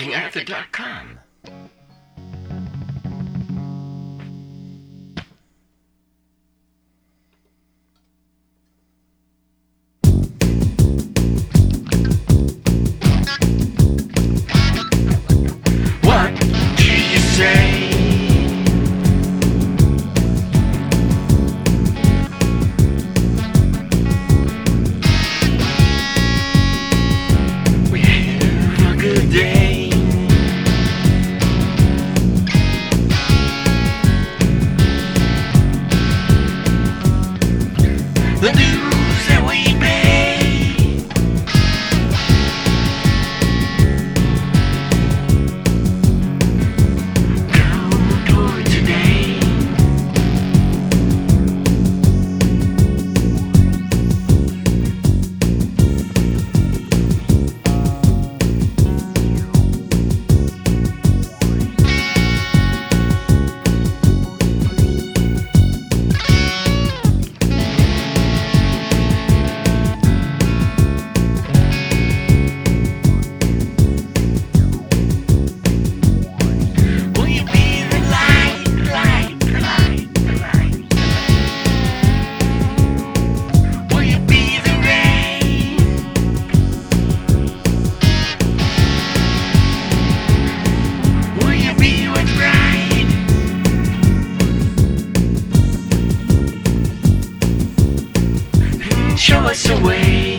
KingArthur.com show us a way.